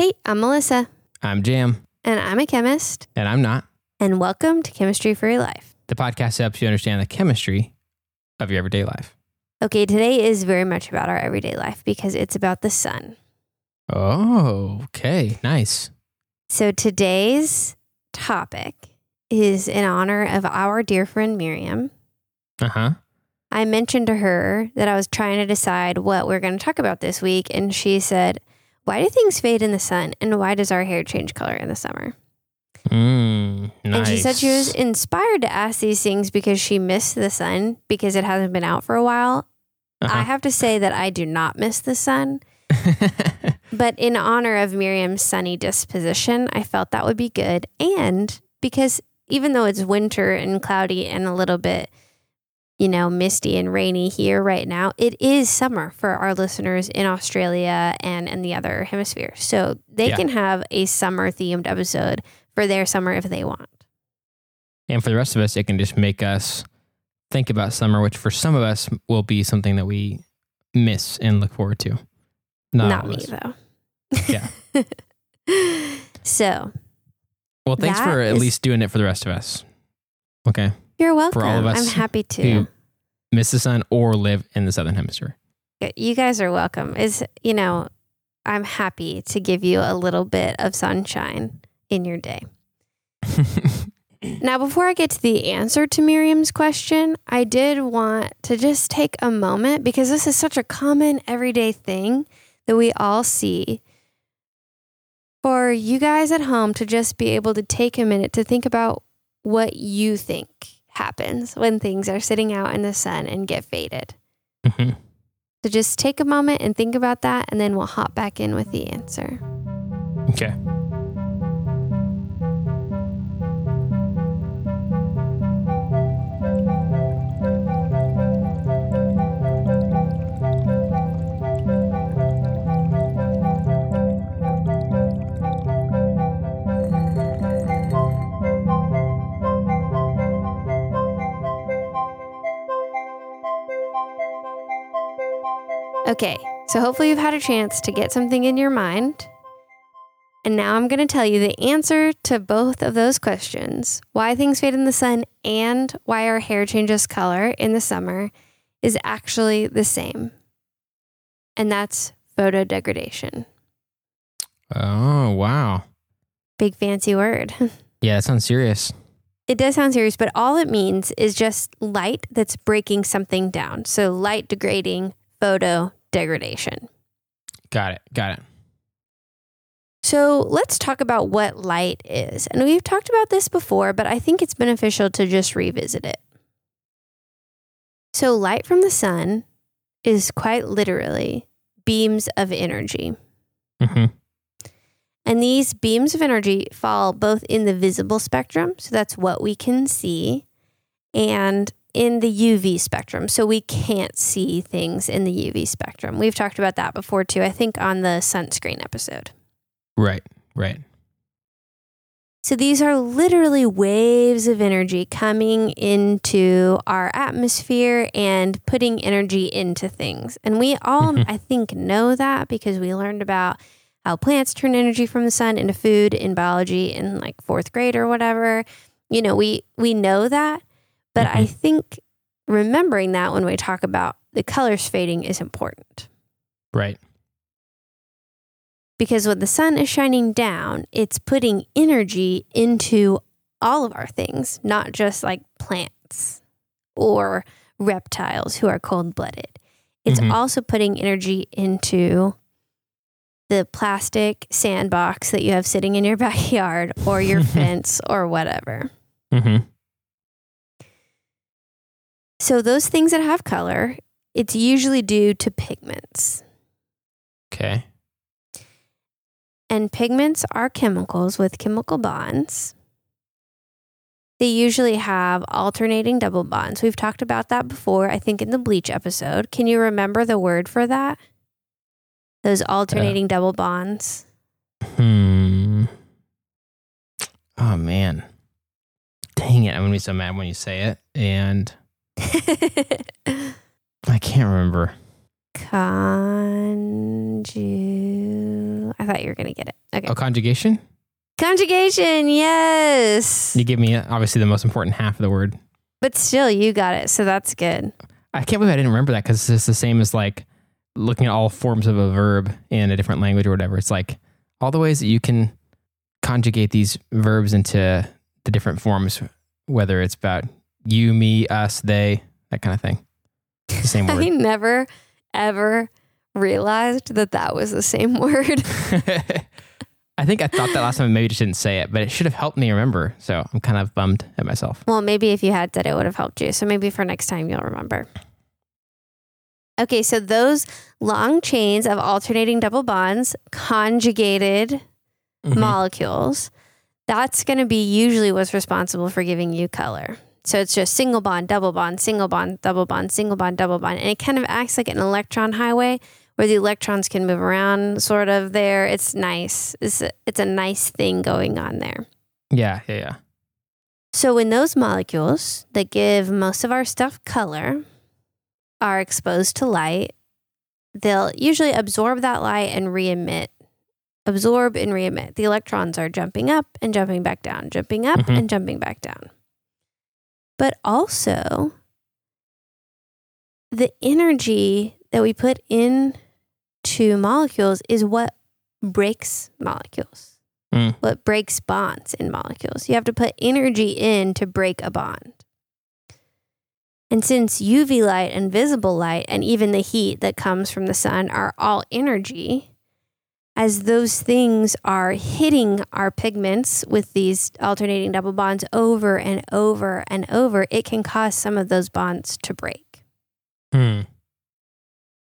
Hey, I'm Melissa, I'm Jam, and I'm a chemist, and I'm not. and welcome to Chemistry for Your Life. The podcast helps you understand the chemistry of your everyday life. Okay, today is very much about our everyday life because it's about the sun. Oh, okay. Nice. So today's topic is in honor of our dear friend Miriam. Uh huh. I mentioned to her that I was trying to decide what we're going to talk about this week, and she said, Why do things fade in the sun, and why does our hair change color in the summer? Mm, nice. And she said she was inspired to ask these things because she missed the sun because it hasn't been out for a while. I Uh-huh. have to say that I do not miss the sun, but in honor of Miriam's sunny disposition, I felt that would be good. And because even though it's winter and cloudy and a little bit, you know, misty and rainy here right now, it is summer for our listeners in Australia and in the other hemisphere. So they Yeah. can have a summer themed episode for their summer if they want. and for the rest of us, it can just make us think about summer, which for some of us will be something that we miss and look forward to. Not, Not me, though. Yeah. so Well, thanks for at is- least doing it for the rest of us. Okay. You're welcome. For all of us I'm happy to. miss the sun or live in the southern hemisphere. You guys are welcome. Is you know, I'm happy to give you a little bit of sunshine in your day. Now, before I get to the answer to Miriam's question, I did want to just take a moment because this is such a common everyday thing that we all see. For you guys at home to just be able to take a minute to think about what you think happens when things are sitting out in the sun and get faded. Mhm. So just take a moment and think about that, and then we'll hop back in with the answer. Okay. Okay, so hopefully you've had a chance to get something in your mind. And now I'm going to tell you the answer to both of those questions why things fade in the sun and why our hair changes color in the summer is actually the same. And that's photodegradation. Oh, wow. Big fancy word. Yeah, that sounds serious. It does sound serious, but all it means is just light that's breaking something down. So light degrading photo degradation. Got it. Got it. So let's talk about what light is. And we've talked about this before, but I think it's beneficial to just revisit it. So, light from the sun is quite literally beams of energy. hmm And these beams of energy fall both in the visible spectrum, so that's what we can see, and in the UV spectrum. So we can't see things in the UV spectrum. We've talked about that before too, I think on the sunscreen episode. Right. Right. So these are literally waves of energy coming into our atmosphere and putting energy into things. And we all, Mhm. I think, know that because we learned about how plants turn energy from the sun into food in biology in like fourth grade or whatever. You know, we we know that, but I think remembering that when we talk about the colors fading is important Right. because when the sun is shining down, it's putting energy into all of our things, not just like plants or reptiles who are cold blooded. It's Mhm. also putting energy into the plastic sandbox that you have sitting in your backyard or your fence or whatever. hmm So, those things that have color, it's usually due to pigments. Okay. And pigments are chemicals with chemical bonds. They usually have alternating double bonds. We've talked about that before, I think, in the bleach episode. Can you remember the word for that? Those alternating double bonds. Hmm. Oh man. Dang it! I'm gonna be so mad when you say it, and I can't remember. Conju. I thought you were going to get it. Okay. Oh, conjugation? Conjugation. Yes. You give me uh, obviously the most important half of the word. But still, you got it. So that's good. I can't believe I didn't remember that because it's the same as like looking at all forms of a verb in a different language or whatever. It's like all the ways that you can conjugate these verbs into the different forms, whether it's about you, me, us, they, that kind of thing. It's the same I never, ever realized that that was the same word. I think I thought that last time, and maybe just didn't say it, but it should have helped me remember. So I'm kind of bummed at myself. well, maybe if you had said it would have helped you. So maybe for next time you'll remember. Okay, so those long chains of alternating double bonds, conjugated Mhm. molecules, that's going to be usually what's responsible for giving you color. So it's just single bond, double bond, single bond, double bond, single bond, double bond. And it kind of acts like an electron highway where the electrons can move around sort of there. It's nice. It's a, it's a nice thing going on there. Yeah, yeah, yeah. So when those molecules that give most of our stuff color are exposed to light, they'll usually absorb that light and re-emit. Absorb and re-emit. The electrons are jumping up and jumping back down, jumping up Mhm. and jumping back down. But also the energy that we put in to molecules is what breaks molecules Mm. what breaks bonds in molecules. You have to put energy in to break a bond. And since UV light and visible light and even the heat that comes from the sun are all energy, as those things are hitting our pigments with these alternating double bonds over and over and over, it can cause some of those bonds to break. Hmm.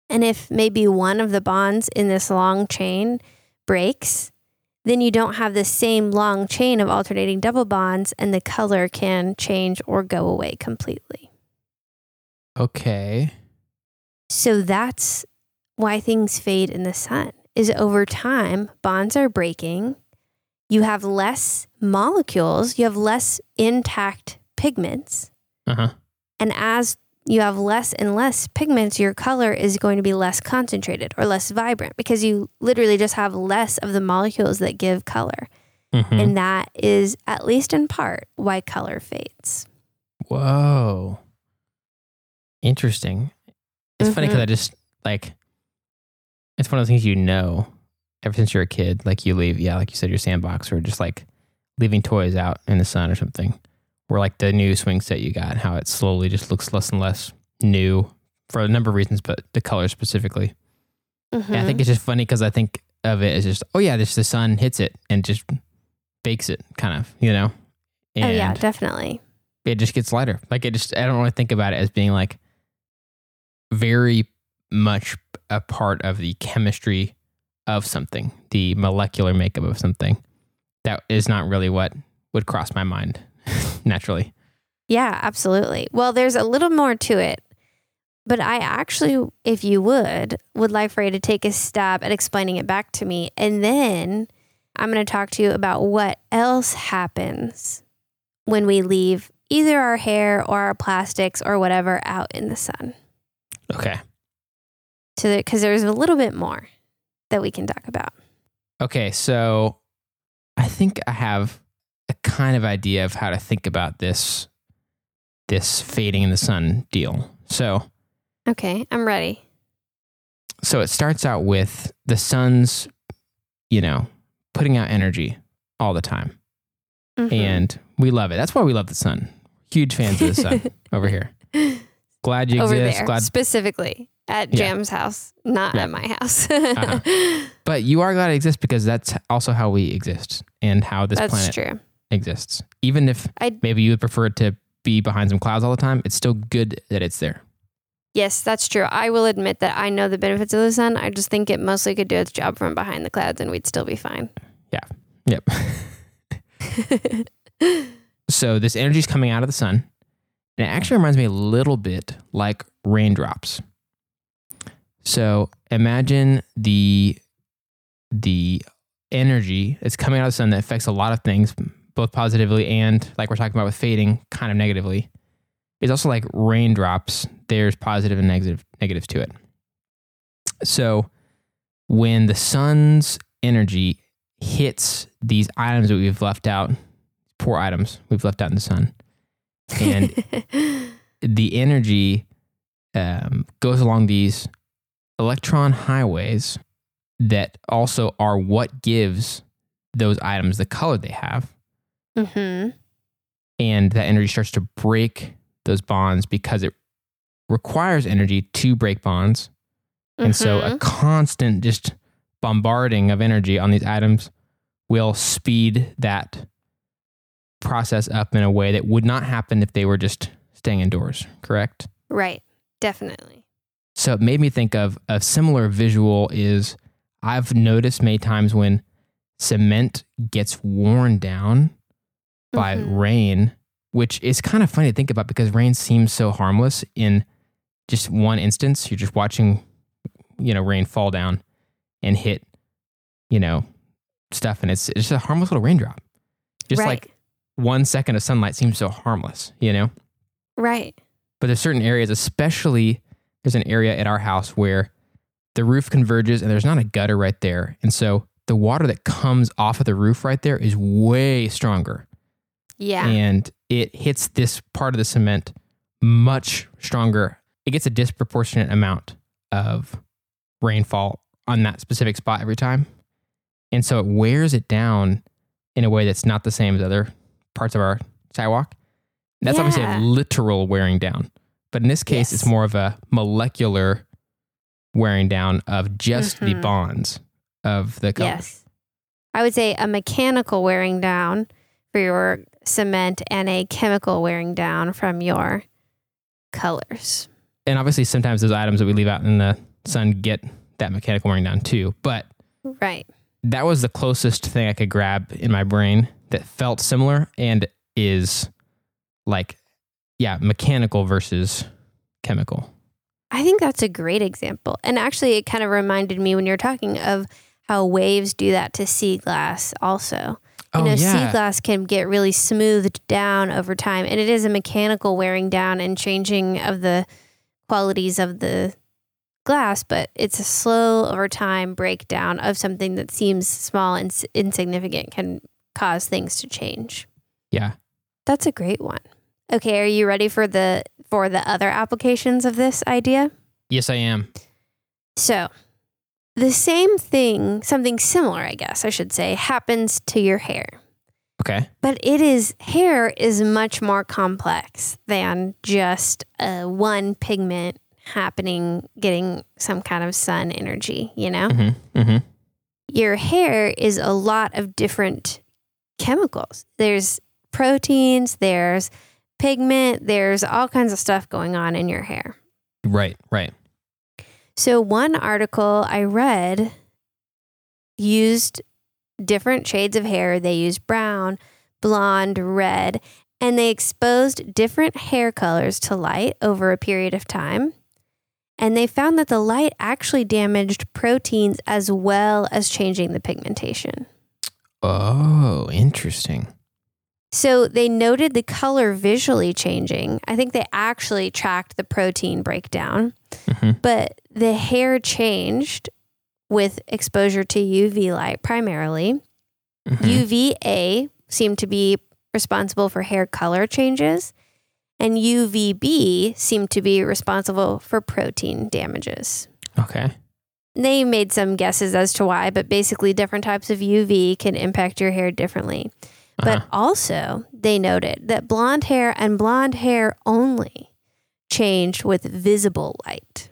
And if maybe one of the bonds in this long chain breaks, then you don't have the same long chain of alternating double bonds, and the color can change or go away completely. Okay. So that's why things fade in the sun. Is over time, bonds are breaking. You have less molecules, you have less intact pigments. Uh huh. And as you have less and less pigments, your color is going to be less concentrated or less vibrant because you literally just have less of the molecules that give color. hmm And that is, at least in part, why color fades. Whoa. Interesting. It's funny because. I just like it's one of the things you know ever since you're a kid. Like you leave, yeah, like you said, your sandbox or just like leaving toys out in the sun or something. Or like the new swing set you got, how it slowly just looks less and less new for a number of reasons, but the color specifically. And I think mm-hmm. it's just funny because I think of it as just, oh yeah, just the sun hits it and just bakes it, kind of, you know. oh, yeah, definitely. it just gets lighter. Like it just I don't really think about it as being like very much a part of the chemistry of something, the molecular makeup of something. That is not really what would cross my mind naturally. Yeah, absolutely. Well, there's a little more to it. But I actually, if you would, would like for you to take a stab at explaining it back to me. And then I'm going to talk to you about what else happens when we leave either our hair or our plastics or whatever out in the sun. Okay. So, because there's a little bit more that we can talk about. Okay, so I think I have a kind of idea of how to think about this this fading in the sun deal. So Okay, I'm ready. so it starts out with the sun's, you know, putting out energy all the time. Mhm. And we love it. That's why we love the sun. Huge fans of the sun over here. Glad you over exist. there, Glad specifically at Yeah. Jam's house, not Yeah. at my house. Uh-huh. but you are glad it exists because that's also how we exist and how this That's planet true. exists. Even if I- maybe you would prefer it to be behind some clouds all the time, it's still good that it's there. Yes, that's true. I will admit that I know the benefits of the sun. I just think it mostly could do its job from behind the clouds and we'd still be fine. Yeah. Yep. so this energy is coming out of the sun, and it actually reminds me a little bit like raindrops. So imagine the the energy that's coming out of the sun that affects a lot of things, both positively and like we're talking about with fading, kind of negatively. It's also like raindrops. There's positive and negative negatives to it. So when the sun's energy hits these items that we've left out, poor items we've left out in the sun, and the energy um, goes along these electron highways that also are what gives those items the color they have. hmm And that energy starts to break those bonds because it requires energy to break bonds. And so Mm-hmm. a constant just bombarding of energy on these items will speed that process up in a way that would not happen if they were just staying indoors, correct? right, definitely. So it made me think of a similar visual is I've noticed many times when cement gets worn down by Mhm. rain, which is kind of funny to think about because rain seems so harmless in just one instance. You're just watching, you know, rain fall down and hit, you know, stuff, and it's it's just a harmless little raindrop. Just right, like one second of sunlight seems so harmless, you know. right. But there's certain areas, especially there's an area at our house where the roof converges and there's not a gutter right there. And so the water that comes off of the roof right there is way stronger. Yeah. And it hits this part of the cement much stronger. It gets a disproportionate amount of rainfall on that specific spot every time. And so it wears it down in a way that's not the same as other parts of our sidewalk. That's obviously a literal wearing down. But in this case, it's more of a molecular wearing down of just the Mhm. bonds of the color. Yes. I would say a mechanical wearing down for your cement and a chemical wearing down from your colors. And obviously, sometimes those items that we leave out in the sun get that mechanical wearing down too. But Right. that was the closest thing I could grab in my brain that felt similar and is like, yeah, mechanical versus chemical. I think that's a great example. And actually, it kind of reminded me when you're talking of how waves do that to sea glass also. You oh, know, sea glass can get really smoothed down over time, and it is a mechanical wearing down and changing of the qualities of the glass, but it's a slow over time breakdown of something that seems small and insignificant can cause things to change. Yeah. That's a great one. Okay, are you ready for the for the other applications of this idea? Yes, I am. So, the same thing, something similar, I guess I should say, happens to your hair. Okay. But it is hair is much more complex than just uh, one pigment happening getting some kind of sun energy, you know? Mm-hmm. Mm-hmm. Your hair is a lot of different chemicals. There's proteins, there's pigment, there's all kinds of stuff going on in your hair. Right. Right. So, one article I read used different shades of hair. They used brown, blonde, red, and they exposed different hair colors to light over a period of time. And they found that the light actually damaged proteins as well as changing the pigmentation. Oh, interesting. So they noted the color visually changing. I think they actually tracked the protein breakdown. Mhm. but the hair changed with exposure to UV light primarily. Mhm. UVA seemed to be responsible for hair color changes, and UVB seemed to be responsible for protein damages. Okay. They made some guesses as to why, but basically, different types of UV can impact your hair differently. But Uh-huh. also, they noted that blonde hair and blonde hair only changed with visible light.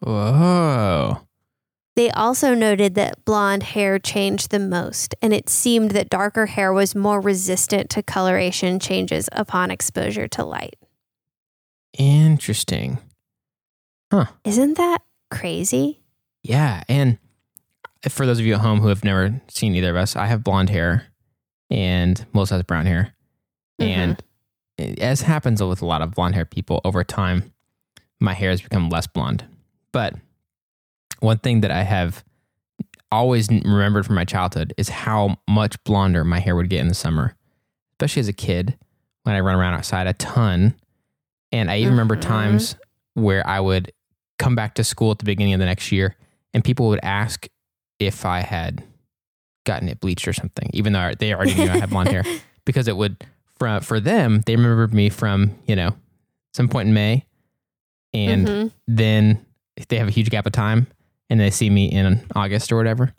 Whoa. They also noted that blonde hair changed the most, and it seemed that darker hair was more resistant to coloration changes upon exposure to light. Interesting. Huh. Isn't that crazy? Yeah. And for those of you at home who have never seen either of us, I have blonde hair and Melissa has brown hair. And as happens with a lot of blonde hair people over time, my hair has become less blonde. But one thing that I have always remembered from my childhood is how much blonder my hair would get in the summer, especially as a kid when I run around outside a ton. And I even remember Mhm. times where I would come back to school at the beginning of the next year, and people would ask if I had gotten it bleached or something, even though they already knew I had blonde hair, because it would from for them they remembered me from you know some point in May, and Mhm. then they have a huge gap of time, and they see me in August or whatever.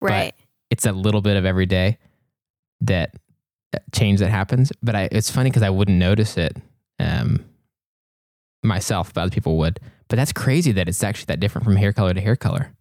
right. It's a little bit of every day that that change that happens, but I it's funny because I wouldn't notice it um, myself, but other people would. But that's crazy that it's actually that different from hair color to hair color.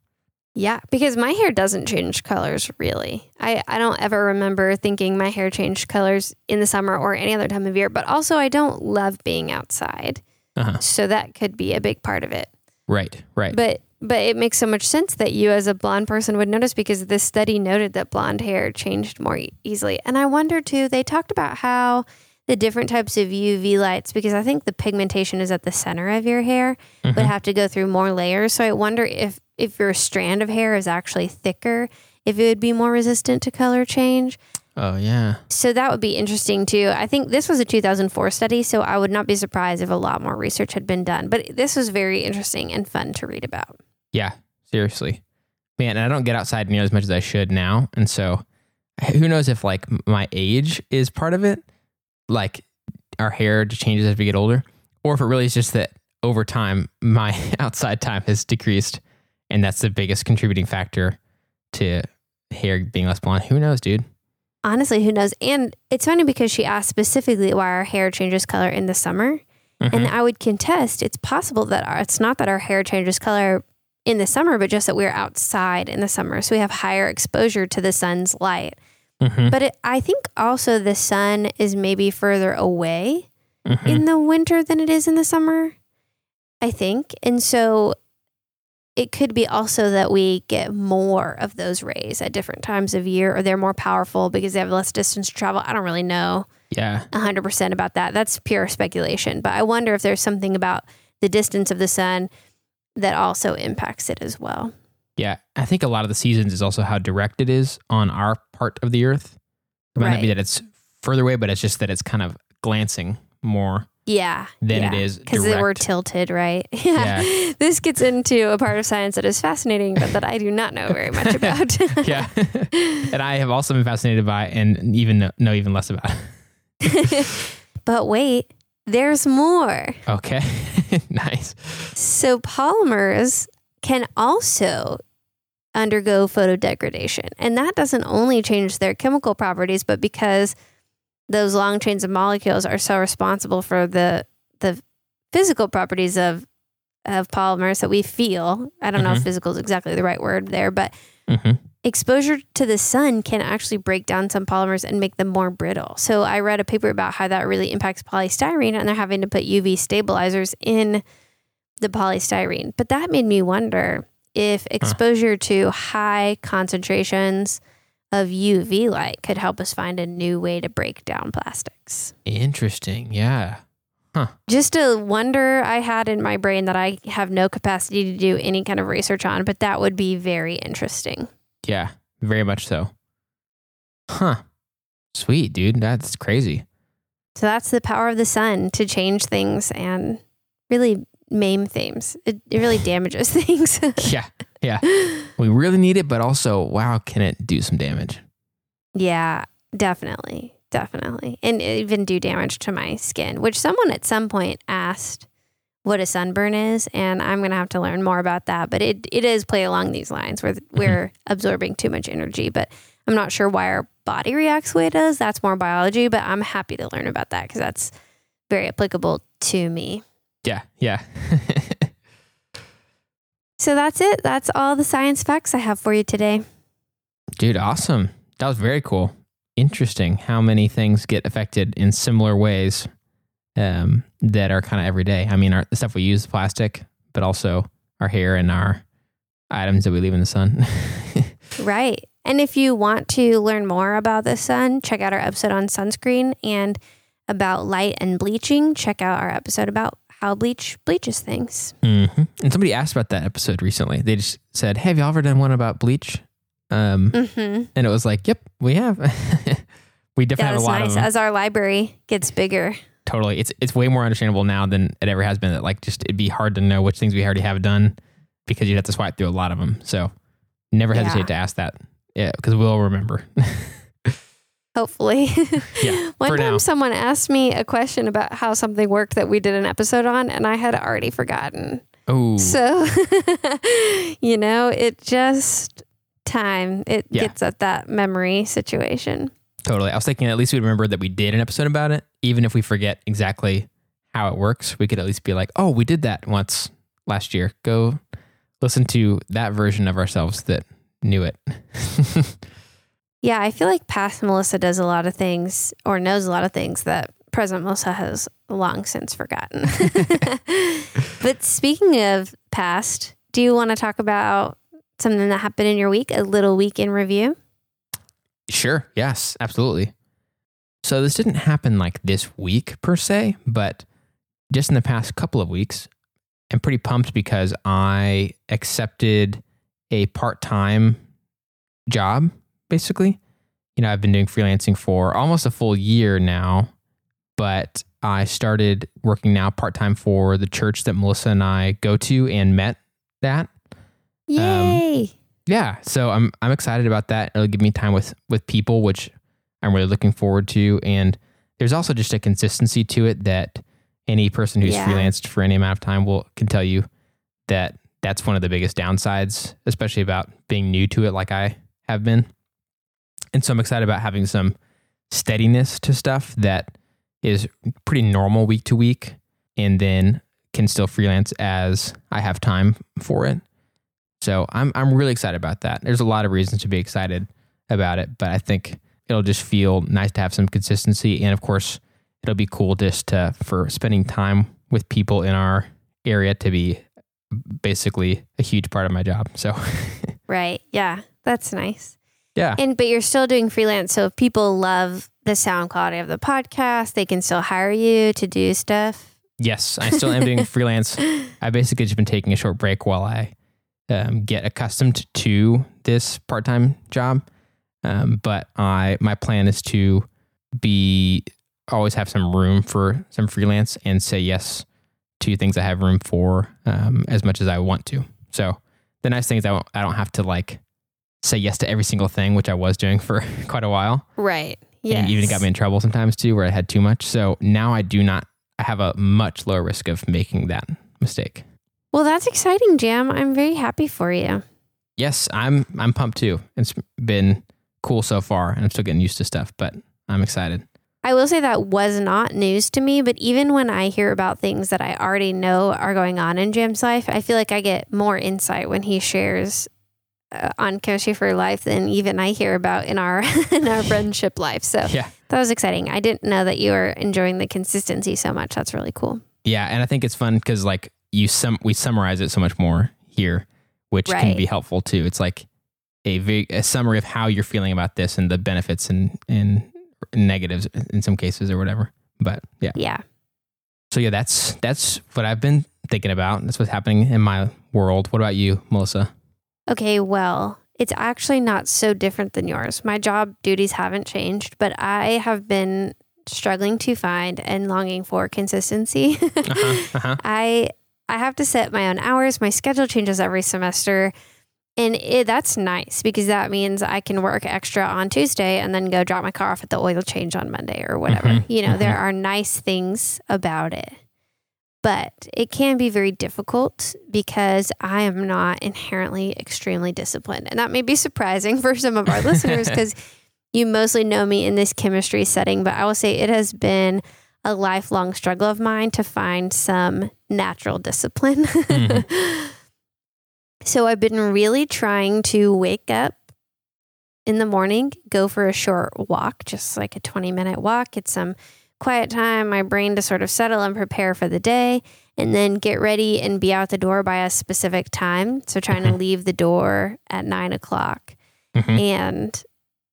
Yeah, because my hair doesn't change colors really. I, I don't ever remember thinking my hair changed colors in the summer or any other time of year, but also I don't love being outside. Uh-huh. So that could be a big part of it. Right, right. But but it makes so much sense that you as a blonde person would notice because this study noted that blonde hair changed more e- easily. And I wonder too, they talked about how the different types of UV lights because I think the pigmentation is at the center of your hair would Mhm. have to go through more layers. So I wonder if if your strand of hair is actually thicker, if it would be more resistant to color change. oh yeah. So that would be interesting too. I think this was a 2004 study, so I would not be surprised if a lot more research had been done. But this was very interesting and fun to read about. Yeah, seriously. Man, and I don't get outside near as much as I should now. And so who knows if like my age is part of it? Like our hair just changes as we get older, or if it really is just that over time my outside time has decreased and that's the biggest contributing factor to hair being less blonde. Who knows, dude? Honestly, who knows? And it's funny because she asked specifically why our hair changes color in the summer. And Mhm. I would contest it's possible that our, it's not that our hair changes color in the summer, but just that we're outside in the summer. So we have higher exposure to the sun's light. Mhm. But it, I think also the sun is maybe further away Mhm. in the winter than it is in the summer, I think. And so it could be also that we get more of those rays at different times of year or they're more powerful because they have less distance to travel. I don't really know yeah. 100% about that. That's pure speculation. But I wonder if there's something about the distance of the sun that also impacts it as well. Yeah, I think a lot of the seasons is also how direct it is on our part of the earth. It might not be that it's further away, but it's just that it's kind of glancing more Yeah. than yeah. it is Because they were tilted, right? Yeah. This gets into a part of science that is fascinating, but that I do not know very much about. yeah, and I have also been fascinated by and even know, know even less about. but wait, there's more. Okay, nice. So polymers can also undergo photodegradation. And that doesn't only change their chemical properties, but because those long chains of molecules are so responsible for the the physical properties of of polymers that we feel. I don't know if Mhm. physical is exactly the right word there, but hmm exposure to the sun can actually break down some polymers and make them more brittle. So I read a paper about how that really impacts polystyrene and they're having to put UV stabilizers in the polystyrene. But that made me wonder if exposure to high concentrations of UV light could help us find a new way to break down plastics. Interesting. Yeah. Huh. Just a wonder I had in my brain that I have no capacity to do any kind of research on, but that would be very interesting. Yeah. Very much so. Huh. Sweet, dude. That's crazy. So that's the power of the sun to change things and really maim things. It, it really damages things. Yeah. Yeah. We really need it, but also, wow, can it do some damage? yeah, definitely. Definitely. And even do damage to my skin, which someone at some point asked what a sunburn is. And I'm going to have to learn more about that. But it, it is play along these lines where mm-hmm. we're absorbing too much energy. But I'm not sure why our body reacts the way it does. That's more biology. But I'm happy to learn about that because that's very applicable to me. Yeah. Yeah. So that's it. That's all the science facts I have for you today. Dude, awesome. That was very cool. Interesting how many things get affected in similar ways um, that are kind of everyday. I mean, our, the stuff we use, plastic, but also our hair and our items that we leave in the sun. Right. And if you want to learn more about the sun, check out our episode on sunscreen and about light and bleaching. Check out our episode about how bleach bleaches things. hmm And somebody asked about that episode recently. They just said, hey, have you ever done one about bleach? Um, Mm-hmm. And it was like, yep, we have. we definitely have a lot nice. of them. As our library gets bigger, totally. It's it's way more understandable now than it ever has been. That like just it'd be hard to know which things we already have done because you'd have to swipe through a lot of them. So never hesitate Yeah. to ask that. Yeah, because we'll remember. Hopefully. Yeah, One time now. someone asked me a question about how something worked that we did an episode on, and I had already forgotten. oh, So, you know, it just time, it Yeah. gets at that memory situation. totally. I was thinking at least we'd remember that we did an episode about it, even if we forget exactly how it works. We could at least be like, oh, we did that once last year. Go listen to that version of ourselves that knew it. Yeah, I feel like past Melissa does a lot of things or knows a lot of things that present Melissa has long since forgotten. but speaking of past, do you want to talk about something that happened in your week, a little week in review? Sure. Yes, absolutely. So this didn't happen like this week per se, but just in the past couple of weeks, I'm pretty pumped because I accepted a part-time job basically. You know, I've been doing freelancing for almost a full year now, but I started working now part-time for the church that Melissa and I go to and met that. Um, Yay. yeah so i'm i'm excited about that it'll give me time with with people which i'm really looking forward to and there's also just a consistency to it that any person who's Yeah. freelanced for any amount of time will can tell you that that's one of the biggest downsides especially about being new to it like i have been and so i'm excited about having some steadiness to stuff that is pretty normal week to week and then can still freelance as i have time for it so I'm I'm really excited about that. There's a lot of reasons to be excited about it, but I think it'll just feel nice to have some consistency, and of course, it'll be cool just to for spending time with people in our area to be basically a huge part of my job. So Right. Yeah. That's nice. Yeah, And but you're still doing freelance. So if people love the sound quality of the podcast, they can still hire you to do stuff. yes, I still am doing freelance. I basically just been taking a short break while I um, get accustomed to this part time job. Um, but I my plan is to be always have some room for some freelance and say yes to things I have room for um, as much as I want to. So the nice thing is I, I don't have to like say yes to every single thing, which I was doing for quite a while. Right. Yeah. And even got me in trouble sometimes too, where I had too much. So now I do not, I have a much lower risk of making that mistake. Well, that's exciting, Jam. I'm very happy for you. Yes, I'm, I'm pumped too. It's been cool so far and I'm still getting used to stuff, but I'm excited. I will say that was not news to me, but even when I hear about things that I already know are going on in Jam's life, I feel like I get more insight when he shares Uh, on Chemistry for Life than even I hear about in our in our friendship life. So Yeah. that was exciting. I didn't know that you were enjoying the consistency so much. That's really cool. Yeah. And I think it's fun because like you, sum, we summarize it so much more here, which can be helpful too. It's like a, a summary of how you're feeling about this and the benefits and, and negatives in some cases or whatever. But yeah. Yeah. So yeah, that's that's what I've been thinking about. That's what's happening in my world. What about you, Melissa? Okay, well, it's actually not so different than yours. My job duties haven't changed, but I have been struggling to find and longing for consistency. Uh-huh, uh-huh. I I have to set my own hours. My schedule changes every semester. And it, that's nice because that means I can work extra on Tuesday and then go drop my car off at the oil change on Monday or whatever. Mhm, You know, there mhm. are nice things about it. But it can be very difficult because I am not inherently extremely disciplined. And that may be surprising for some of our listeners because you mostly know me in this chemistry setting, but I will say it has been a lifelong struggle of mine to find some natural discipline. Mm-hmm. so I've been really trying to wake up in the morning, go for a short walk, just like a 20 minute walk, get some quiet time, my brain to sort of settle and prepare for the day, and then get ready and be out the door by a specific time. So trying to Mhm. leave the door at nine o'clock. Mhm. And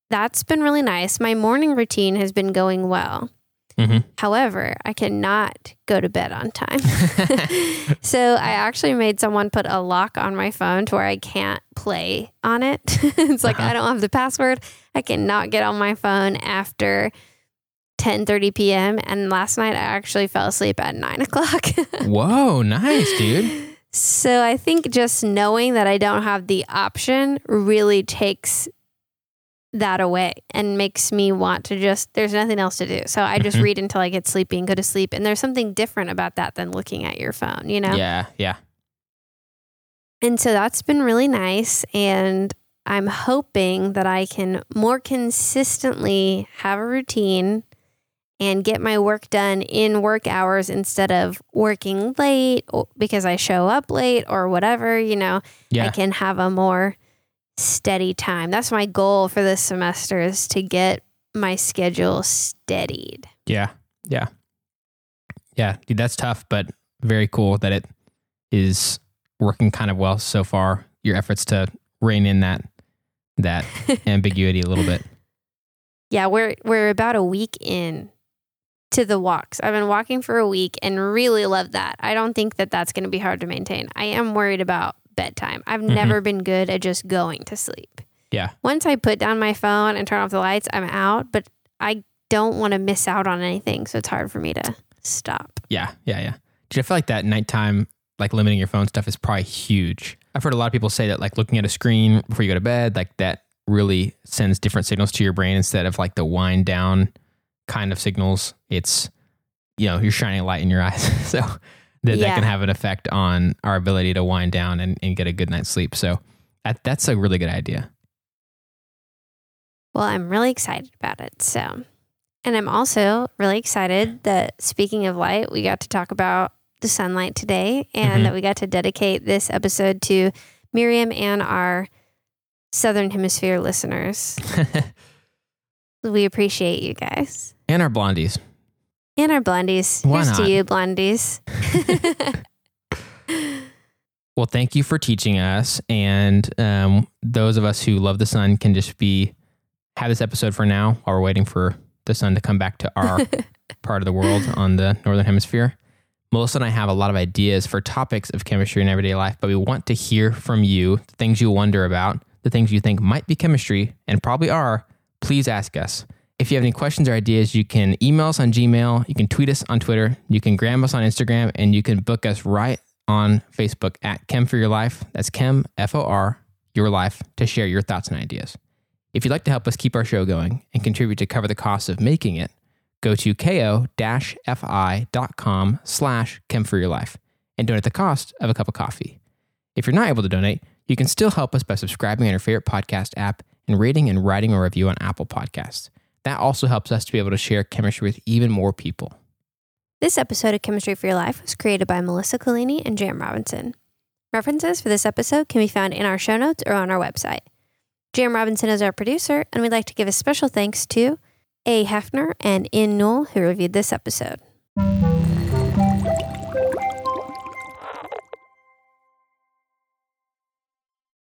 that's been really nice. My morning routine has been going well. Mhm. However, I cannot go to bed on time. so I actually made someone put a lock on my phone to where I can't play on it. it's like Uh-huh. I don't have the password. I cannot get on my phone after 10:30 p.m. And last night I actually fell asleep at nine o'clock. Whoa, nice, dude. So I think just knowing that I don't have the option really takes that away and makes me want to just there's nothing else to do. So I just Mhm. read until I get sleepy and go to sleep. And there's something different about that than looking at your phone, you know? Yeah, yeah. And so that's been really nice. And I'm hoping that I can more consistently have a routine and get my work done in work hours instead of working late because I show up late or whatever, you know, I can have a more steady time. That's my goal for this semester is to get my schedule steadied. Yeah. Yeah. Yeah. Dude, that's tough, but very cool that it is working kind of well so far. Your efforts to rein in that that ambiguity a little bit. Yeah, we're we're about a week in to the walks. I've been walking for a week and really love that. I don't think that that's going to be hard to maintain. I am worried about bedtime. I've Mhm. never been good at just going to sleep. Yeah. Once I put down my phone and turn off the lights, I'm out, but I don't want to miss out on anything, so it's hard for me to stop. Yeah. Yeah. Yeah. Dude, I feel like that nighttime, like limiting your phone stuff is probably huge. I've heard a lot of people say that like looking at a screen before you go to bed, like that really sends different signals to your brain instead of like the wind down kind of signals. It's, you know, you're shining a light in your eyes. so that, that can have an effect on our ability to wind down and, and get a good night's sleep. So that, that's a really good idea. Well, I'm really excited about it. So, and I'm also really excited that speaking of light, we got to talk about the sunlight today and Mhm. that we got to dedicate this episode to Miriam and our Southern Hemisphere listeners. We appreciate you guys. and our blondies. And our blondies. Why Here's not? to you, blondies. Well, thank you for teaching us. And um, those of us who love the sun can just be have this episode for now while we're waiting for the sun to come back to our part of the world on the northern hemisphere. Melissa and I have a lot of ideas for topics of chemistry in everyday life, but we want to hear from you the things you wonder about, the things you think might be chemistry and probably are. Please ask us. If you have any questions or ideas, you can email us on Gmail, you can tweet us on Twitter, you can gram us on Instagram, and you can book us right on Facebook at Chem for Your Life. That's Chem, F O R, Your Life, to share your thoughts and ideas. If you'd like to help us keep our show going and contribute to cover the costs of making it, go to ko-fi.com slash Chem for Your Life and donate the cost of a cup of coffee. If you're not able to donate, you can still help us by subscribing on your favorite podcast app and rating and writing a review on Apple Podcasts. That also helps us to be able to share chemistry with even more people. This episode of Chemistry for Your Life was created by Melissa Collini and Jam Robinson. References for this episode can be found in our show notes or on our website. Jam Robinson is our producer, and we'd like to give a special thanks to A. Hefner and In Newell, who reviewed this episode.